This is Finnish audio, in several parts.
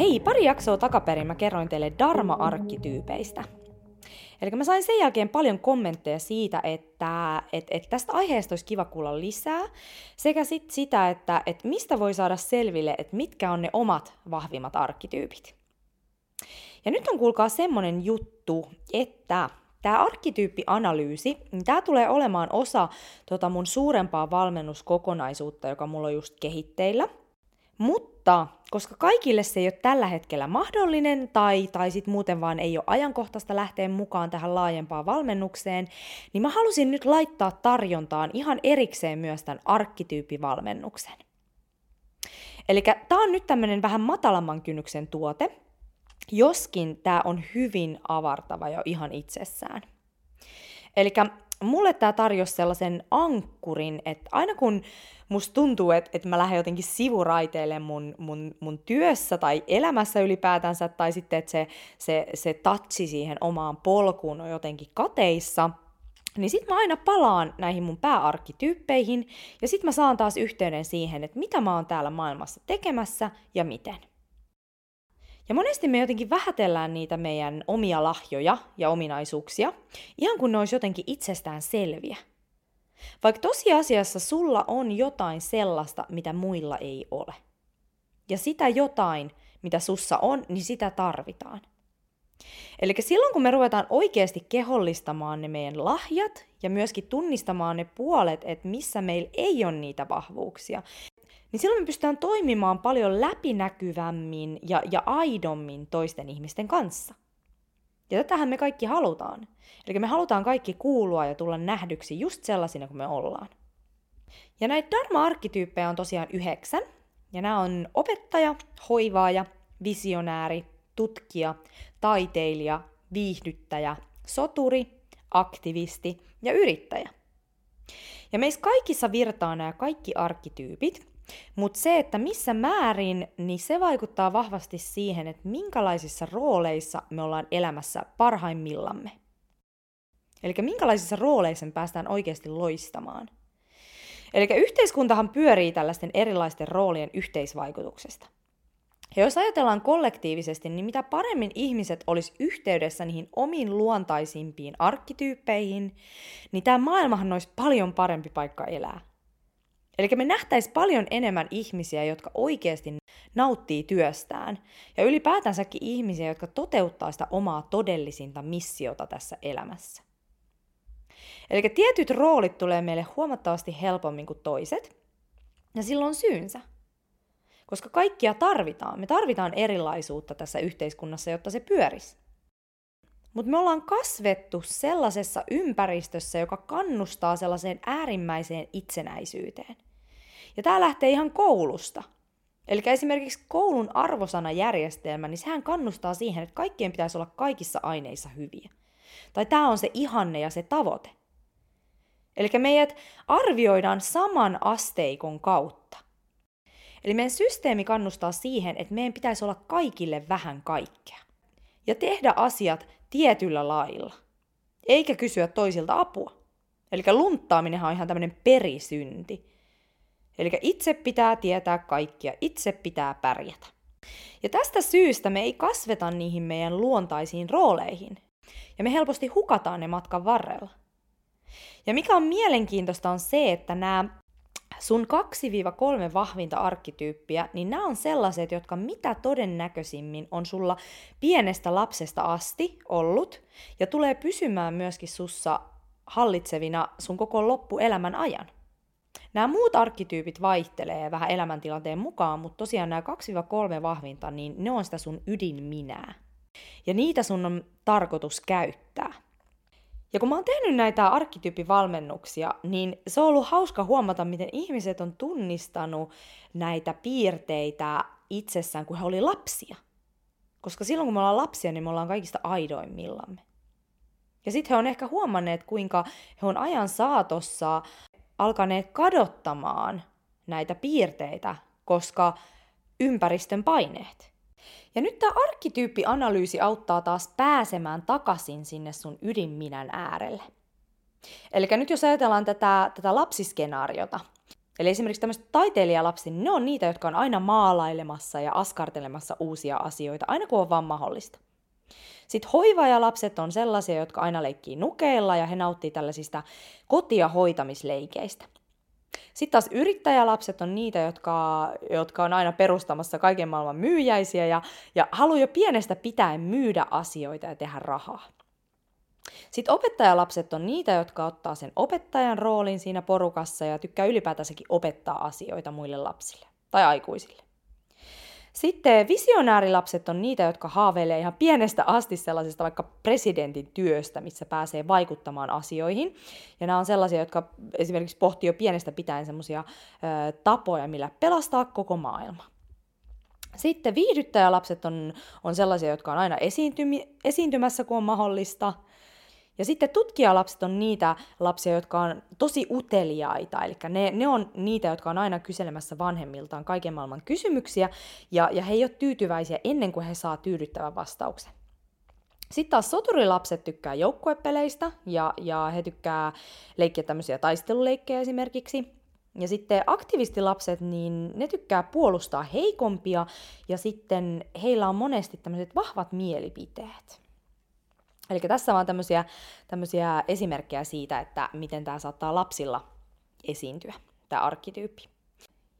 Hei, pari jaksoa takaperin mä kerroin teille Dharma-arkkityypeistä. Eli mä sain sen jälkeen paljon kommentteja siitä, että, että, että tästä aiheesta olisi kiva kuulla lisää, sekä sit sitä, että, että mistä voi saada selville, että mitkä on ne omat vahvimmat arkkityypit. Ja nyt on kuulkaa semmonen juttu, että tämä arkkityyppianalyysi, niin tämä tulee olemaan osa tota mun suurempaa valmennuskokonaisuutta, joka mulla on just kehitteillä. Mutta koska kaikille se ei ole tällä hetkellä mahdollinen tai, tai sitten muuten vaan ei ole ajankohtaista lähteä mukaan tähän laajempaan valmennukseen, niin mä halusin nyt laittaa tarjontaan ihan erikseen myös tämän arkkityyppivalmennuksen. Eli tämä on nyt tämmöinen vähän matalamman kynnyksen tuote, joskin tämä on hyvin avartava jo ihan itsessään. Eli mulle tämä tarjosi sellaisen ankkurin, että aina kun musta tuntuu, että, että mä lähden jotenkin sivuraiteille mun, mun, mun työssä tai elämässä ylipäätänsä, tai sitten, että se, se, se tatsi siihen omaan polkuun on jotenkin kateissa, niin sitten mä aina palaan näihin mun pääarkkityyppeihin, ja sitten mä saan taas yhteyden siihen, että mitä mä oon täällä maailmassa tekemässä ja miten. Ja monesti me jotenkin vähätellään niitä meidän omia lahjoja ja ominaisuuksia, ihan kun ne olisi jotenkin itsestään selviä. Vaikka tosiasiassa sulla on jotain sellaista, mitä muilla ei ole. Ja sitä jotain, mitä sussa on, niin sitä tarvitaan. Eli silloin kun me ruvetaan oikeasti kehollistamaan ne meidän lahjat ja myöskin tunnistamaan ne puolet, että missä meillä ei ole niitä vahvuuksia, niin silloin me pystytään toimimaan paljon läpinäkyvämmin ja, ja aidommin toisten ihmisten kanssa. Ja tätähän me kaikki halutaan. Eli me halutaan kaikki kuulua ja tulla nähdyksi just sellaisina kuin me ollaan. Ja näitä dharma-arkkityyppejä on tosiaan yhdeksän. Ja nämä on opettaja, hoivaaja, visionääri, tutkija, taiteilija, viihdyttäjä, soturi, aktivisti ja yrittäjä. Ja meissä kaikissa virtaa nämä kaikki arkkityypit, mutta se, että missä määrin, niin se vaikuttaa vahvasti siihen, että minkälaisissa rooleissa me ollaan elämässä parhaimmillamme. Eli minkälaisissa rooleissa me päästään oikeasti loistamaan. Eli yhteiskuntahan pyörii tällaisten erilaisten roolien yhteisvaikutuksesta. Ja jos ajatellaan kollektiivisesti, niin mitä paremmin ihmiset olisi yhteydessä niihin omiin luontaisimpiin arkkityyppeihin, niin tämä maailmahan olisi paljon parempi paikka elää. Eli me nähtäisiin paljon enemmän ihmisiä, jotka oikeasti nauttii työstään, ja ylipäätänsäkin ihmisiä, jotka toteuttaa sitä omaa todellisinta missiota tässä elämässä. Eli tietyt roolit tulee meille huomattavasti helpommin kuin toiset, ja silloin syynsä. Koska kaikkia tarvitaan. Me tarvitaan erilaisuutta tässä yhteiskunnassa, jotta se pyörisi. Mutta me ollaan kasvettu sellaisessa ympäristössä, joka kannustaa sellaiseen äärimmäiseen itsenäisyyteen. Ja tämä lähtee ihan koulusta. Eli esimerkiksi koulun arvosanajärjestelmä, niin sehän kannustaa siihen, että kaikkien pitäisi olla kaikissa aineissa hyviä. Tai tämä on se ihanne ja se tavoite. Eli meidät arvioidaan saman asteikon kautta. Eli meidän systeemi kannustaa siihen, että meidän pitäisi olla kaikille vähän kaikkea. Ja tehdä asiat tietyllä lailla. Eikä kysyä toisilta apua. Eli lunttaaminen on ihan tämmöinen perisynti. Eli itse pitää tietää kaikkia, itse pitää pärjätä. Ja tästä syystä me ei kasveta niihin meidän luontaisiin rooleihin. Ja me helposti hukataan ne matkan varrella. Ja mikä on mielenkiintoista on se, että nämä sun 2-3 vahvinta arkkityyppiä, niin nämä on sellaiset, jotka mitä todennäköisimmin on sulla pienestä lapsesta asti ollut ja tulee pysymään myöskin sussa hallitsevina sun koko loppuelämän ajan. Nämä muut arkkityypit vaihtelee vähän elämäntilanteen mukaan, mutta tosiaan nämä 2-3 vahvinta, niin ne on sitä sun ydinminää. Ja niitä sun on tarkoitus käyttää. Ja kun mä oon tehnyt näitä arkkityyppivalmennuksia, niin se on ollut hauska huomata, miten ihmiset on tunnistanut näitä piirteitä itsessään, kun he oli lapsia. Koska silloin kun me ollaan lapsia, niin me ollaan kaikista aidoimmillamme. Ja sitten he on ehkä huomanneet, kuinka he on ajan saatossa alkaneet kadottamaan näitä piirteitä, koska ympäristön paineet. Ja nyt tämä arkkityyppianalyysi auttaa taas pääsemään takaisin sinne sun ydinminän äärelle. Eli nyt jos ajatellaan tätä, tätä lapsiskenaariota, Eli esimerkiksi tämmöiset taiteilijalapsi, ne on niitä, jotka on aina maalailemassa ja askartelemassa uusia asioita, aina kun on vaan mahdollista. Sitten hoivaajalapset on sellaisia, jotka aina leikkii nukeilla ja he nauttii tällaisista kotia hoitamisleikeistä. Sitten taas yrittäjälapset on niitä, jotka, jotka on aina perustamassa kaiken maailman myyjäisiä ja, ja haluaa jo pienestä pitäen myydä asioita ja tehdä rahaa. Sitten opettajalapset on niitä, jotka ottaa sen opettajan roolin siinä porukassa ja tykkää ylipäätänsäkin opettaa asioita muille lapsille tai aikuisille. Sitten visionäärilapset on niitä, jotka haaveilee ihan pienestä asti sellaisesta vaikka presidentin työstä, missä pääsee vaikuttamaan asioihin. Ja nämä on sellaisia, jotka esimerkiksi pohtii jo pienestä pitäen semmoisia tapoja, millä pelastaa koko maailma. Sitten viihdyttäjälapset on, on sellaisia, jotka on aina esiintymi, esiintymässä, kun on mahdollista – ja sitten tutkijalapset on niitä lapsia, jotka on tosi uteliaita, eli ne, ne on niitä, jotka on aina kyselemässä vanhemmiltaan kaiken maailman kysymyksiä, ja, ja he ei ole tyytyväisiä ennen kuin he saa tyydyttävän vastauksen. Sitten taas soturilapset tykkää joukkuepeleistä, ja, ja he tykkää leikkiä tämmöisiä taisteluleikkejä esimerkiksi. Ja sitten aktivistilapset, niin ne tykkää puolustaa heikompia, ja sitten heillä on monesti tämmöiset vahvat mielipiteet. Eli tässä vaan tämmöisiä, tämmöisiä esimerkkejä siitä, että miten tämä saattaa lapsilla esiintyä, tämä arkkityyppi.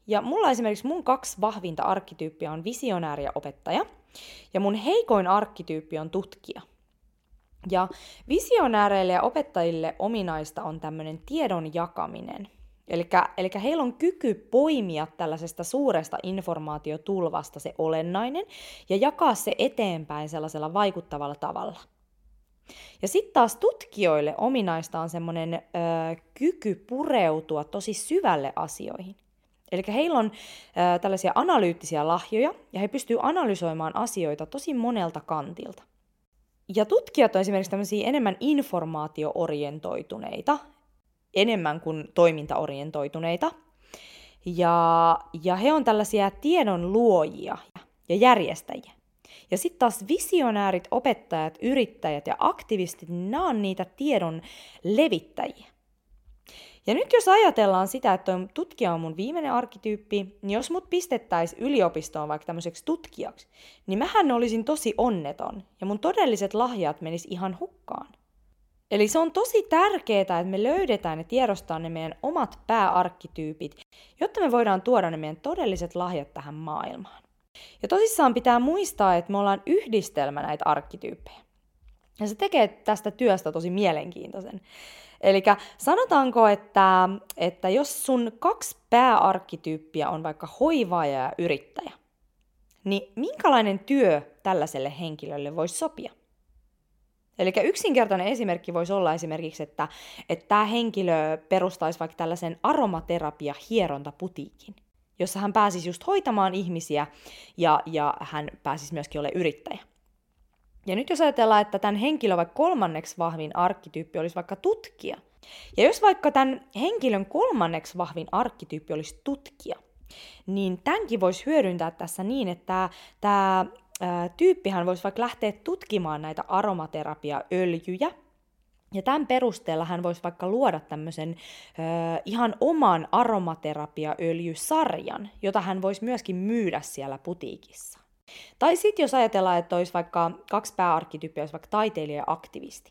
Ja mulla esimerkiksi mun kaksi vahvinta arkkityyppiä on visionääri ja opettaja, ja mun heikoin arkkityyppi on tutkija. Ja visionääreille ja opettajille ominaista on tämmöinen tiedon jakaminen. Eli heillä on kyky poimia tällaisesta suuresta informaatiotulvasta se olennainen ja jakaa se eteenpäin sellaisella vaikuttavalla tavalla – ja sitten taas tutkijoille ominaista on semmoinen kyky pureutua tosi syvälle asioihin. Eli heillä on ö, tällaisia analyyttisiä lahjoja ja he pystyvät analysoimaan asioita tosi monelta kantilta. Ja tutkijat on esimerkiksi tämmöisiä enemmän informaatioorientoituneita, enemmän kuin toimintaorientoituneita. Ja, ja he on tällaisia tiedon luojia ja järjestäjiä. Ja sitten taas visionäärit, opettajat, yrittäjät ja aktivistit, nämä on niitä tiedon levittäjiä. Ja nyt jos ajatellaan sitä, että tutkija on mun viimeinen arkkityyppi, niin jos mut pistettäisiin yliopistoon vaikka tämmöiseksi tutkijaksi, niin mähän olisin tosi onneton ja mun todelliset lahjat menis ihan hukkaan. Eli se on tosi tärkeää, että me löydetään ja tiedostaa ne meidän omat pääarkkityypit, jotta me voidaan tuoda ne meidän todelliset lahjat tähän maailmaan. Ja tosissaan pitää muistaa, että me ollaan yhdistelmä näitä arkkityyppejä. Ja se tekee tästä työstä tosi mielenkiintoisen. Eli sanotaanko, että, että jos sun kaksi pääarkkityyppiä on vaikka hoivaaja ja yrittäjä, niin minkälainen työ tällaiselle henkilölle voisi sopia? Eli yksinkertainen esimerkki voisi olla esimerkiksi, että, että tämä henkilö perustaisi vaikka tällaisen aromaterapia-hierontaputiikin – jossa hän pääsisi just hoitamaan ihmisiä ja, ja hän pääsisi myöskin olemaan yrittäjä. Ja nyt jos ajatellaan, että tämän henkilön vaikka kolmanneksi vahvin arkkityyppi olisi vaikka tutkija, ja jos vaikka tämän henkilön kolmanneksi vahvin arkkityyppi olisi tutkija, niin tämänkin voisi hyödyntää tässä niin, että tämä, tyyppihän voisi vaikka lähteä tutkimaan näitä aromaterapiaöljyjä, ja tämän perusteella hän voisi vaikka luoda tämmöisen ö, ihan oman aromaterapiaöljysarjan, jota hän voisi myöskin myydä siellä putiikissa. Tai sitten jos ajatellaan, että olisi vaikka kaksi pääarkkityyppiä, olisi vaikka taiteilija ja aktivisti,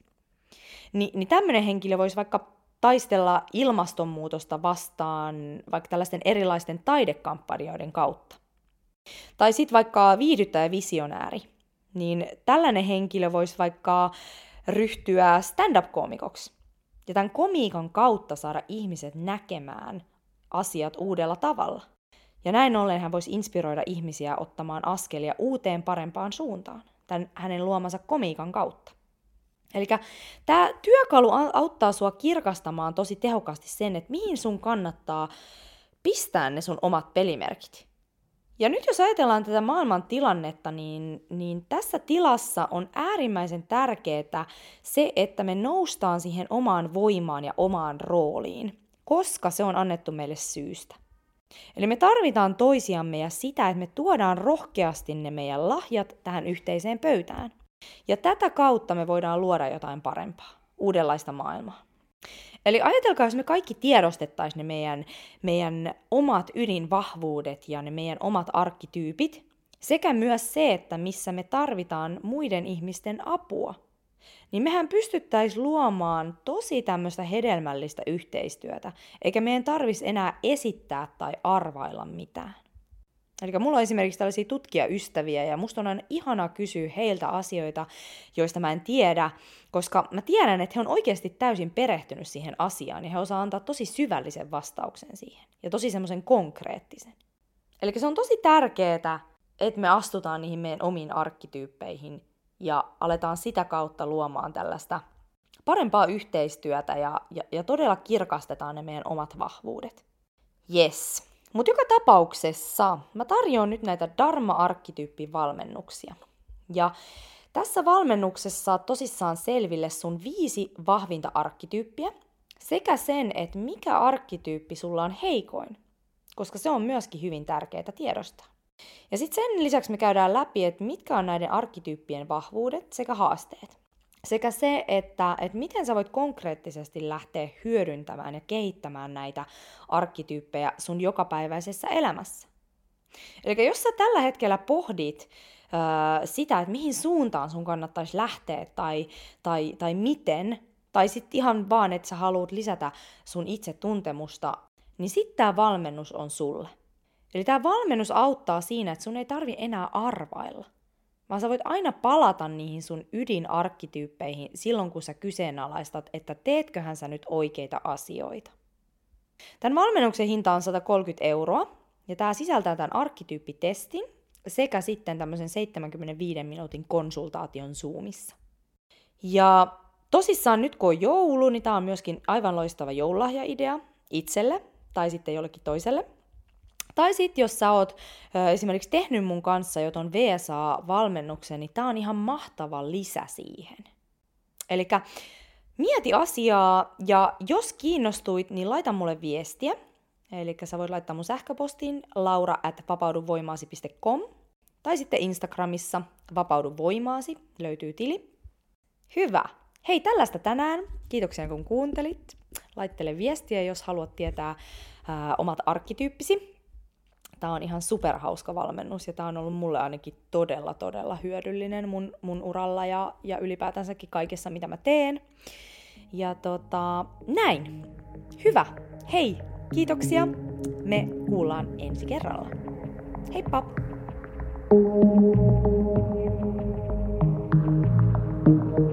niin, niin tämmöinen henkilö voisi vaikka taistella ilmastonmuutosta vastaan vaikka tällaisten erilaisten taidekampanjoiden kautta. Tai sitten vaikka viihdyttäjä visionääri, niin tällainen henkilö voisi vaikka ryhtyä stand-up-koomikoksi. Ja tämän komiikan kautta saada ihmiset näkemään asiat uudella tavalla. Ja näin ollen hän voisi inspiroida ihmisiä ottamaan askelia uuteen parempaan suuntaan, tämän hänen luomansa komiikan kautta. Eli tämä työkalu auttaa sua kirkastamaan tosi tehokkaasti sen, että mihin sun kannattaa pistää ne sun omat pelimerkit. Ja nyt jos ajatellaan tätä maailman tilannetta, niin, niin tässä tilassa on äärimmäisen tärkeää se, että me noustaan siihen omaan voimaan ja omaan rooliin, koska se on annettu meille syystä. Eli me tarvitaan toisiamme ja sitä, että me tuodaan rohkeasti ne meidän lahjat tähän yhteiseen pöytään. Ja tätä kautta me voidaan luoda jotain parempaa, uudenlaista maailmaa. Eli ajatelkaa, jos me kaikki tiedostettaisiin ne meidän, meidän omat ydinvahvuudet ja ne meidän omat arkkityypit, sekä myös se, että missä me tarvitaan muiden ihmisten apua, niin mehän pystyttäisiin luomaan tosi tämmöistä hedelmällistä yhteistyötä, eikä meidän tarvitsisi enää esittää tai arvailla mitään. Eli mulla on esimerkiksi tällaisia tutkijaystäviä ja musta on aina ihanaa kysyä heiltä asioita, joista mä en tiedä, koska mä tiedän, että he on oikeasti täysin perehtynyt siihen asiaan ja he osaa antaa tosi syvällisen vastauksen siihen ja tosi semmoisen konkreettisen. Eli se on tosi tärkeää, että me astutaan niihin meidän omiin arkkityyppeihin ja aletaan sitä kautta luomaan tällaista parempaa yhteistyötä ja, ja, ja todella kirkastetaan ne meidän omat vahvuudet. Yes. Mutta joka tapauksessa mä tarjoan nyt näitä Dharma-arkkityyppin valmennuksia. Ja tässä valmennuksessa tosissaan selville sun viisi vahvinta arkkityyppiä sekä sen, että mikä arkkityyppi sulla on heikoin, koska se on myöskin hyvin tärkeää tiedostaa. Ja sitten sen lisäksi me käydään läpi, että mitkä on näiden arkkityyppien vahvuudet sekä haasteet. Sekä se, että, että miten sä voit konkreettisesti lähteä hyödyntämään ja kehittämään näitä arkkityyppejä sun jokapäiväisessä elämässä. Eli jos sä tällä hetkellä pohdit äh, sitä, että mihin suuntaan sun kannattaisi lähteä tai, tai, tai miten, tai sitten ihan vaan, että sä haluat lisätä sun itsetuntemusta, niin sitten tämä valmennus on sulle. Eli tämä valmennus auttaa siinä, että sun ei tarvi enää arvailla, vaan sä voit aina palata niihin sun ydinarkkityyppeihin silloin, kun sä kyseenalaistat, että teetköhän sä nyt oikeita asioita. Tämän valmennuksen hinta on 130 euroa, ja tämä sisältää tämän arkkityyppitestin sekä sitten tämmöisen 75 minuutin konsultaation Zoomissa. Ja tosissaan nyt kun on joulu, niin tämä on myöskin aivan loistava joululahjaidea itselle tai sitten jollekin toiselle – tai sitten jos sä oot ö, esimerkiksi tehnyt mun kanssa jo ton VSA-valmennuksen, niin tää on ihan mahtava lisä siihen. Eli mieti asiaa ja jos kiinnostuit, niin laita mulle viestiä. Eli sä voit laittaa mun sähköpostiin laura at vapauduvoimaasi.com tai sitten Instagramissa vapauduvoimaasi löytyy tili. Hyvä. Hei, tällaista tänään. Kiitoksia kun kuuntelit. Laittele viestiä, jos haluat tietää ää, omat arkkityyppisi tämä on ihan superhauska valmennus ja tämä on ollut mulle ainakin todella, todella hyödyllinen mun, mun uralla ja, ja ylipäätänsäkin kaikessa, mitä mä teen. Ja tota, näin. Hyvä. Hei, kiitoksia. Me kuullaan ensi kerralla. Heippa! thank you